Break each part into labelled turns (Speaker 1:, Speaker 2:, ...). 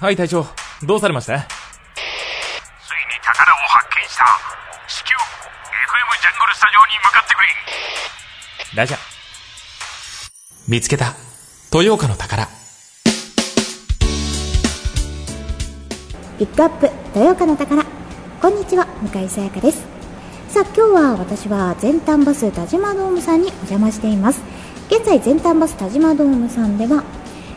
Speaker 1: はい隊長。どうされました？
Speaker 2: ついに宝を発見した。至急 FM ジャングルスタジオに向かってくれ。
Speaker 1: ラジャ見つけた。豊岡の宝。
Speaker 3: ピックアップ豊岡の宝。こんにちは向井さやかです。さあ今日は私は全丹バス田島ドームさんにお邪魔しています。現在全丹バス田島ドームさんでは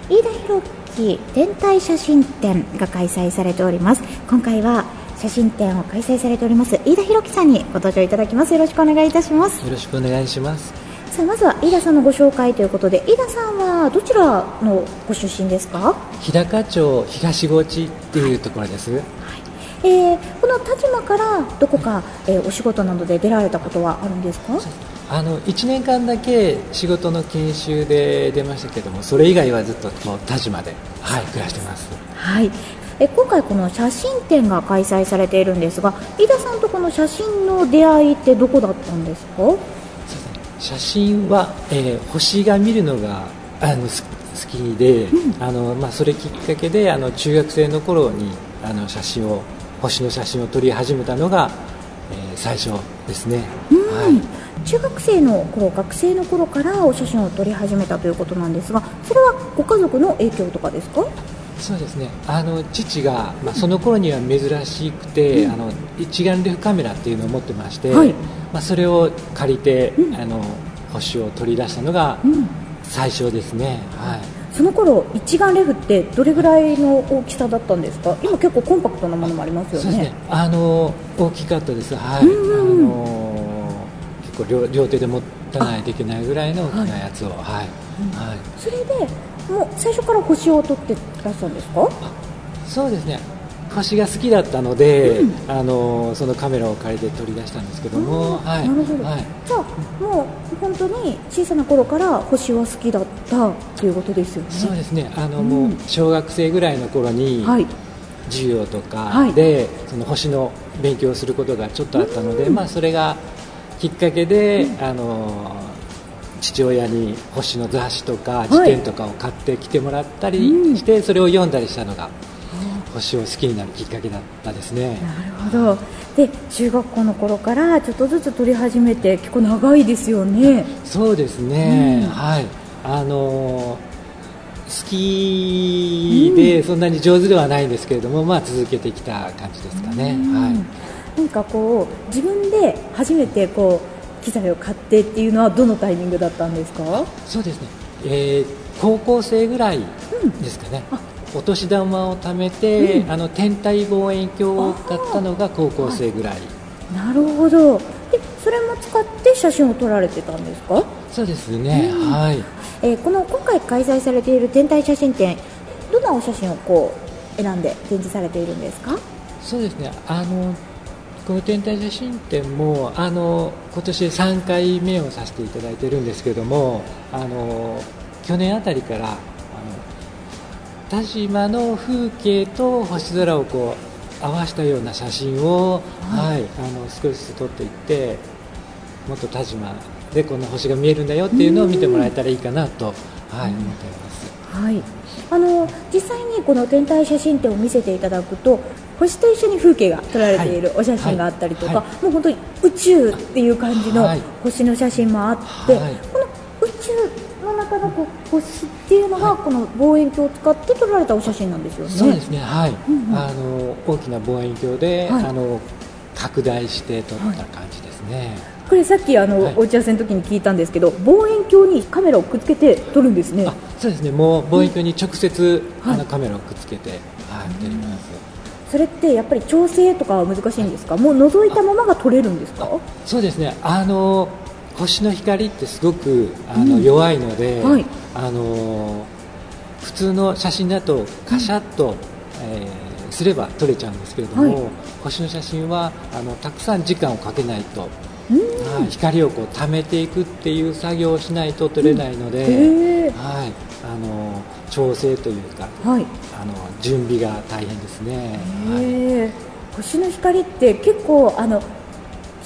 Speaker 3: 飯田弘樹天体写真展が開催されております。今回は写真展を開催されております飯田弘樹さんにご登場いただきます。よろしくお願いいたします。
Speaker 4: よろしくお願いします。
Speaker 3: さあまずは飯田さんのご紹介ということで飯田さんはどちらのご出身ですか？
Speaker 4: 日高町東河内っていうところです。
Speaker 3: えーこの田島からどこか、えーお仕事などで出られたことはあるんですか？
Speaker 4: あの1年間だけ仕事の研修で出ましたけども、それ以外はずっともう田島で、はい、暮らしてます。
Speaker 3: はい。え今回この写真展が開催されているんですが飯田さんとこの写真の出会いってどこだったんですか？
Speaker 4: 写真は、えー星が見るのがあのす好きで、あのまあ、それきっかけであの中学生の頃にあの写真を星の写真を撮り始めたのが、えー最初ですね。はい。
Speaker 3: 中学生の頃学生の頃からお写真を撮り始めたということなんですがそれはご家族の影響とかですか？
Speaker 4: そうですね。あの父が、まあ、その頃には珍しくて、あの一眼レフカメラっていうのを持ってまして、
Speaker 3: はい。
Speaker 4: まあ、それを借りて、あの星を取り出したのが最初ですね、はい、
Speaker 3: その頃一眼レフってどれぐらいの大きさだったんですか？今結構コンパクトなものもありますよ
Speaker 4: そうですね。
Speaker 3: ね
Speaker 4: あの大きかったです。はい、あの結構両両手で持たないといけないぐらいの大きなやつを。はい、はい。
Speaker 3: それでもう最初から星を撮ってらっしゃるんですか？
Speaker 4: そうですね星が好きだったので、あのそのカメラを借りて取り出したんですけども、はい、
Speaker 3: なるほど、
Speaker 4: はい、
Speaker 3: じゃあもう本当に小さな頃から星は好きだったっていうことですよね。
Speaker 4: そうですね。あの、もう小学生ぐらいの頃に、
Speaker 3: はい。
Speaker 4: 授業とか
Speaker 3: はい。
Speaker 4: で、その星の勉強をすることがちょっとあったので、まあ、それがきっかけで、あの父親に星の雑誌とか辞典とかを買ってきてもらったりして、それを読んだりしたのが、星を好きになるきっかけだったですね。
Speaker 3: なるほど。で中学校の頃からちょっとずつ撮り始めて結構長いですよね。
Speaker 4: そうですね、はい。あの好きでそんなに上手ではないんですけれども、まあ、続けてきた感じですかね、はい、
Speaker 3: なんかこう自分で初めてこう機材を買ってっていうのはどのタイミングだったんですか？
Speaker 4: そうですね、えー高校生ぐらいですかね、お年玉を貯めて、あの天体望遠鏡を買ったのが高校生ぐらい、
Speaker 3: なるほど。でそれも使って写真を撮られてたんですか？
Speaker 4: そうですね、はい。
Speaker 3: えーこの今回開催されている天体写真展どんなお写真をこう選んで展示されているんですか？
Speaker 4: そうですね。あのこの天体写真展もあの今年3回目をさせていただいてるんですけどもあの去年あたりから田島の風景と星空をこう合わせたような写真を、はい。あの少しずつ撮っていってもっと田島でこんな星が見えるんだよっていうのを見てもらえたらいいかなと、はい、思っています。
Speaker 3: はい。あの実際にこの天体写真展を見せていただくと星と一緒に風景が撮られている
Speaker 4: はい。
Speaker 3: お写真があったりとか、
Speaker 4: は
Speaker 3: もう本当に宇宙っていう感じの
Speaker 4: はい。
Speaker 3: 星の写真もあって、
Speaker 4: はい。
Speaker 3: この宇宙の中のこう星っていうのがこの望遠鏡を使って撮られたお写真なんですよね。
Speaker 4: そうですね、はい、
Speaker 3: んうん。
Speaker 4: あの大きな望遠鏡で、
Speaker 3: はい。
Speaker 4: あの拡大して撮った感じですね。
Speaker 3: これさっきあの、
Speaker 4: はい。
Speaker 3: お打ち合わせの時に聞いたんですけど望遠鏡にカメラをくっつけて撮るんですね。
Speaker 4: あ、そうですね、もう望遠鏡に直接、
Speaker 3: はい。
Speaker 4: あのカメラをくっつけて、はい、撮ります。
Speaker 3: それってやっぱり調整とかは難しいんですか？もう覗いたままが撮れるんですか？
Speaker 4: そうですね、あの星の光ってすごくあの、弱いので、
Speaker 3: はい。
Speaker 4: あの普通の写真だとカシャッと、えーすれば撮れちゃうんですけれども、
Speaker 3: はい。
Speaker 4: 星の写真はあのたくさん時間をかけないと、はい光をこう溜めていくっていう作業をしないと撮れないので、
Speaker 3: へー。
Speaker 4: はい、あの調整というか
Speaker 3: はい。
Speaker 4: あの準備が大変ですね。はい。
Speaker 3: 星の光って結構あの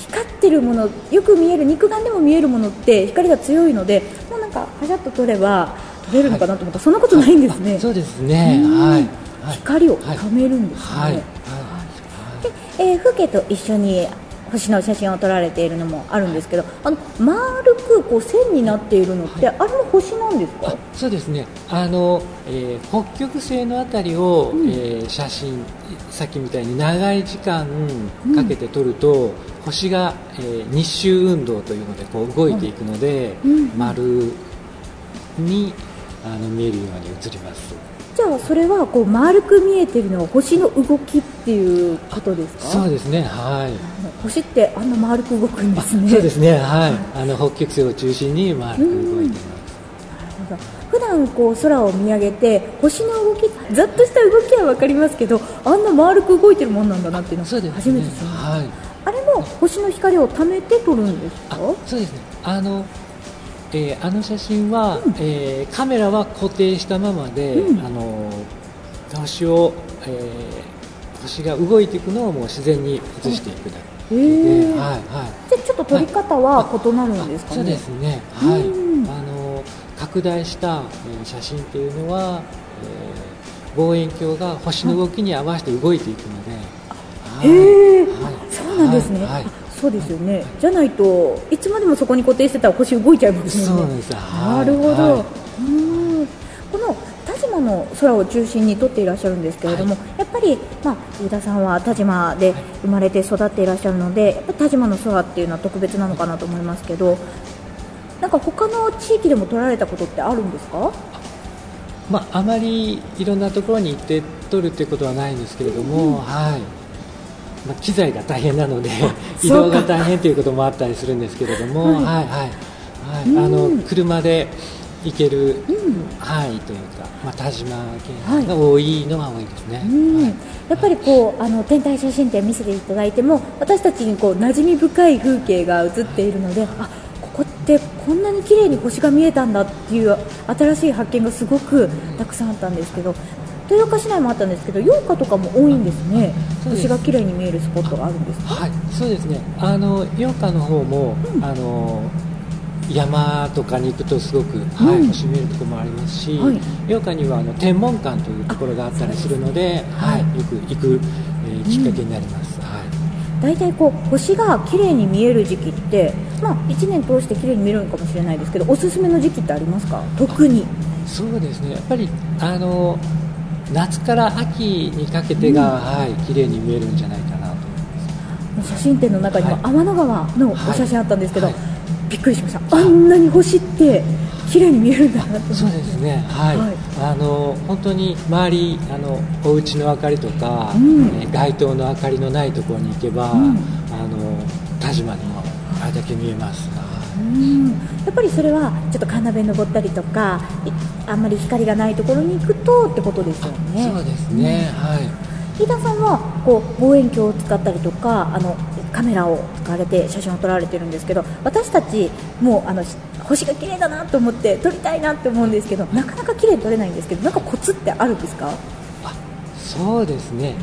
Speaker 3: 光ってるものよく見える肉眼でも見えるものって光が強いのでもうなんかパシャッと撮れば撮れるのかなと思った。ら、そんなことないんですね、
Speaker 4: あそうですね、
Speaker 3: うん。
Speaker 4: はい、
Speaker 3: 光を貯めるんですね、
Speaker 4: はい。はい。
Speaker 3: で、えー風景と一緒に星の写真を撮られているのもあるんですけどあの丸くこう線になっているのって、あれも星なんですか？
Speaker 4: あそうですね。あの、えー北極星のあたりを、
Speaker 3: うん。
Speaker 4: えー写真さっきみたいに長い時間かけて撮ると、星が、えー日周運動というのでこう動いていくので、
Speaker 3: うん。
Speaker 4: 丸にあの見えるように映ります
Speaker 3: じゃあそれはこう丸く見えてるのは星の動きっていうことですか？
Speaker 4: そうですねはい。
Speaker 3: 星ってあんな丸く動くんですね。
Speaker 4: そうですねはい。あの北極星を中心に丸く動いています、
Speaker 3: なるほど普段こう空を見上げて星の動きざっとした動きは分かりますけどあんな丸く動いてるもんなんだなっていうのは初めて知りました、
Speaker 4: はい。
Speaker 3: あれも星の光を貯めて撮るんですか？
Speaker 4: あそうですね。あの、えーあの写真は、えーカメラは固定したままで、
Speaker 3: うん。
Speaker 4: あの星を、えー星が動いていくのをもう自然に映していくだけ。で、
Speaker 3: へー。
Speaker 4: はいはい。
Speaker 3: じゃあちょっと撮り方は異なるんですかね、
Speaker 4: そうですね。はい、
Speaker 3: うん。
Speaker 4: あの拡大した、えー写真っていうのは、えー望遠鏡が星の動きに合わせて動いていくので、はい。
Speaker 3: へえ、
Speaker 4: はい。
Speaker 3: そうなんですね、
Speaker 4: はい
Speaker 3: そうですよね、じゃないといつまでもそこに固定してたら星動いちゃいますもんね。
Speaker 4: そうなんです。はい。
Speaker 3: なるほど、
Speaker 4: は
Speaker 3: うん。この田島の空を中心に撮っていらっしゃるんですけれども、やっぱり、まあ、飯田さんは田島で生まれて育っていらっしゃるのでやっぱ田島の空っていうのは特別なのかなと思いますけどなんか他の地域でも撮られたことってあるんですか？
Speaker 4: まあ、あまりいろんなところに行って撮るということはないんですけれども、はいまあ、機材が大変なので 移動が大変ということもあったりするんですけれども、はい。はいはいあの車で行ける範囲というか、まあ、田島県が多いのが多いですね。
Speaker 3: うん。
Speaker 4: はい。
Speaker 3: やっぱりこうあの天体写真展見せていただいても私たちにこう馴染み深い風景が映っているのであここってこんなに綺麗に星が見えたんだっていう新しい発見がすごくたくさんあったんですけど豊岡市内もあったんですけど陽花とかも多いんですね。星が綺麗に見えるスポットがあるんですか
Speaker 4: はい、そうですね。あの陽花の方も、あの山とかに行くとすごく、はい、
Speaker 3: うん
Speaker 4: 星見えるところもありますし、
Speaker 3: はい。
Speaker 4: 陽花にはあの天文館というところがあったりするので、
Speaker 3: は
Speaker 4: はいい、よく行く、えーきっかけになります。はい。
Speaker 3: 大体こう星が綺麗に見える時期って、まあ、1年通して綺麗に見えるのかもしれないですけどおすすめの時期ってありますか？特に。
Speaker 4: そうですね。やっぱりあの夏から秋にかけてが、はい、綺麗に見えるんじゃないかなと思います。
Speaker 3: 写真展の中にも
Speaker 4: はい。
Speaker 3: 天の川のお写真あったんですけど、
Speaker 4: はい。
Speaker 3: びっくりしました。あんなに星って綺麗に見えるんだなと
Speaker 4: そうですね、はい、
Speaker 3: はい。
Speaker 4: あの本当に周りあのお家の明かりとか、
Speaker 3: うん。
Speaker 4: えー街灯の明かりのないところに行けば、
Speaker 3: うん。
Speaker 4: あの田島にもあれだけ見えます。
Speaker 3: うん。やっぱりそれはちょっとカーナベ登ったりとかいあんまり光がないところに行くとってことですよね。
Speaker 4: そうですね、はい。
Speaker 3: 飯田さんはこう望遠鏡を使ったりとかあのカメラを使われて写真を撮られてるんですけど私たちもうあのし星が綺麗だなと思って撮りたいなって思うんですけどなかなか綺麗に撮れないんですけどなんかコツってあるんですか？
Speaker 4: あ、そうですね。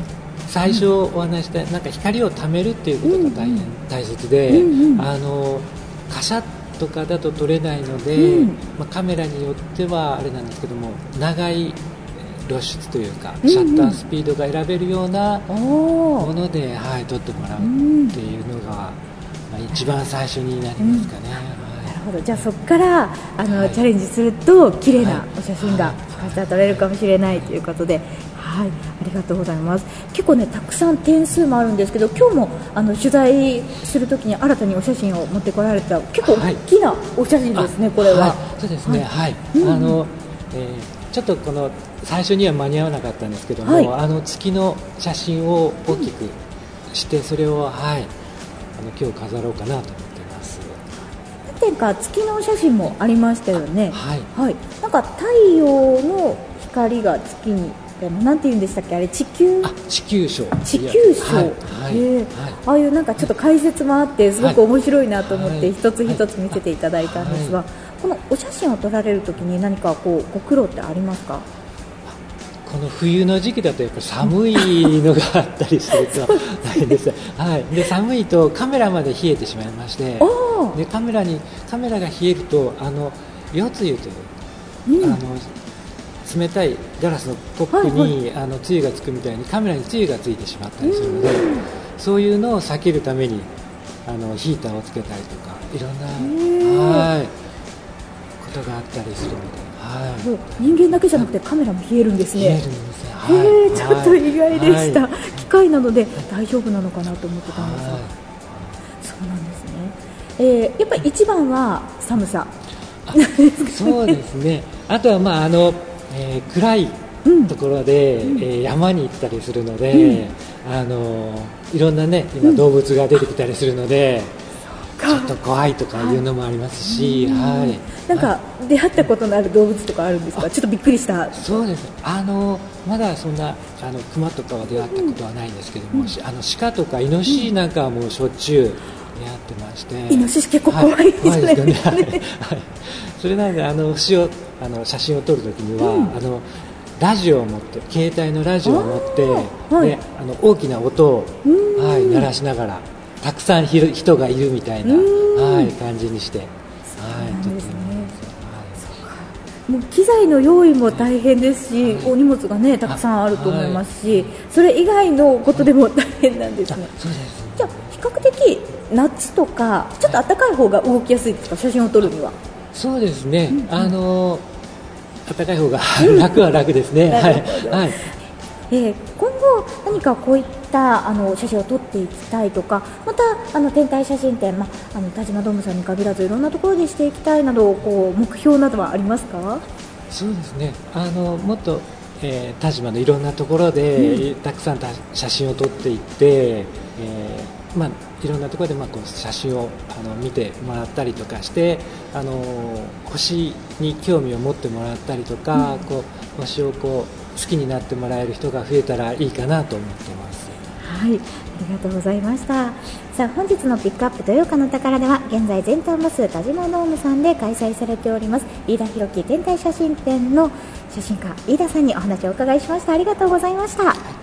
Speaker 4: 最初お話ししたなんか光を貯めるっていうことが大変、大切で、
Speaker 3: うんうん。
Speaker 4: あのカシャッとかだと撮れないので、
Speaker 3: うん。
Speaker 4: まあ、カメラによってはあれなんですけども長いえー露出というか
Speaker 3: うんうん。
Speaker 4: シャッタースピードが選べるような
Speaker 3: お
Speaker 4: も
Speaker 3: お
Speaker 4: ので、はい、撮ってもらう
Speaker 3: うん。
Speaker 4: っていうのが、まあ、一番最初になりますかね。
Speaker 3: なる
Speaker 4: はい。
Speaker 3: ほど。じゃあそこからあの、
Speaker 4: はい。
Speaker 3: チャレンジすると綺麗な
Speaker 4: はい。
Speaker 3: お写真が撮れるかもしれないということで、はい、ありがとうございます。結構ねたくさん点数もあるんですけど今日もあの取材するときに新たにお写真を持ってこられた結構大きなお写真ですね、
Speaker 4: あ
Speaker 3: これは、
Speaker 4: い。そうですね、はい、
Speaker 3: うん。
Speaker 4: あの、えーちょっとこの最初には間に合わなかったんですけども、
Speaker 3: はい。
Speaker 4: あの月の写真を大きくして、それをはい、あの今日飾ろうかなと思ってます。
Speaker 3: 何点か月のお写真もありましたよね。
Speaker 4: はい。
Speaker 3: はい、なんか太陽の光が月にあのなんて言うんでしたっけあれ地球
Speaker 4: あ、地球賞。
Speaker 3: 地球賞、
Speaker 4: はい、
Speaker 3: ああいうなんかちょっと解説もあってすごく面白いなと思って
Speaker 4: はい
Speaker 3: 一つ一つ見せていただいたんですが、
Speaker 4: は
Speaker 3: このお写真を撮られるときに何かこうご苦労ってありますか？
Speaker 4: この冬の時期だとやっぱり寒いのがあったりすると大変 です。はい。で寒いとカメラまで冷えてしまいまして、でカメラにカメラが冷えるとあの腰椎という、
Speaker 3: うん。
Speaker 4: あの冷たいガラスのコップに、あのつゆがつくみたいにカメラにつゆがついてしまったりするので、そういうのを避けるためにあのヒーターをつけたりとかいろんな、はい、ことがあったりするので、はい、
Speaker 3: 人間だけじゃなくてカメラも冷えるんですね。
Speaker 4: 冷えるんですね。
Speaker 3: へえちょっと意外でした、
Speaker 4: はい。
Speaker 3: 機械なので大丈夫なのかなと思ってたんですが、
Speaker 4: はい。
Speaker 3: そうなんですね、えーやっぱり一番は寒さ。
Speaker 4: そうですね。あとはまああの、えー暗いところで、えー山に行ったりするので、あのいろんなね今動物が出てきたりするので、ちょっと怖いとかいうのもありますし、はい。
Speaker 3: なんか出会ったことのある動物とかあるんですか？ちょっとびっくりした。
Speaker 4: そうです。あのまだそんなあの熊とかは出会ったことはないんですけども、しあの鹿とかイノシシなんかはもうしょっちゅう出会ってまして。
Speaker 3: イノシシ結構怖いですね。
Speaker 4: は怖いですよね。はい。はい。それなのであの牛をあの写真を撮るときには、あのラジオを持って携帯のラジオを持って、
Speaker 3: はい
Speaker 4: であの大きな音を、はい、鳴らしながらたくさんひる人がいるみたいな、はい、感じにして、はい、撮ってます。
Speaker 3: もう機材の用意も大変ですし、お荷物がねたくさんあると思いますし、それ以外のことでも大変なんですね。
Speaker 4: あそうです。
Speaker 3: じゃあ比較的夏とかちょっと暖かい方が動きやすいですか？写真を撮るには
Speaker 4: そうですね。あの暖かい方が 楽は楽ですね。は
Speaker 3: ない
Speaker 4: はい。
Speaker 3: えー今後、何かこういったあの写真を撮っていきたいとかまたあの天体写真展、まあ、あの田島ドームさんに限らずいろんなところでしていきたいなどこう目標などはありますか？
Speaker 4: そうですね。あのもっと、えー、田島のいろんなところで、たくさんた写真を撮っていって、えーまあいろんなところでまあこう写真をあの見てもらったりとかして、あの星に興味を持ってもらったりとか、こう星をこう好きになってもらえる人が増えたらいいかなと思っています。
Speaker 3: はい、ありがとうございました。さあ、本日のピックアップ豊岡の宝では、現在全端バス田島ドームさんで開催されております、飯田弘樹天体写真展の写真家、飯田さんにお話をお伺いしました。ありがとうございました。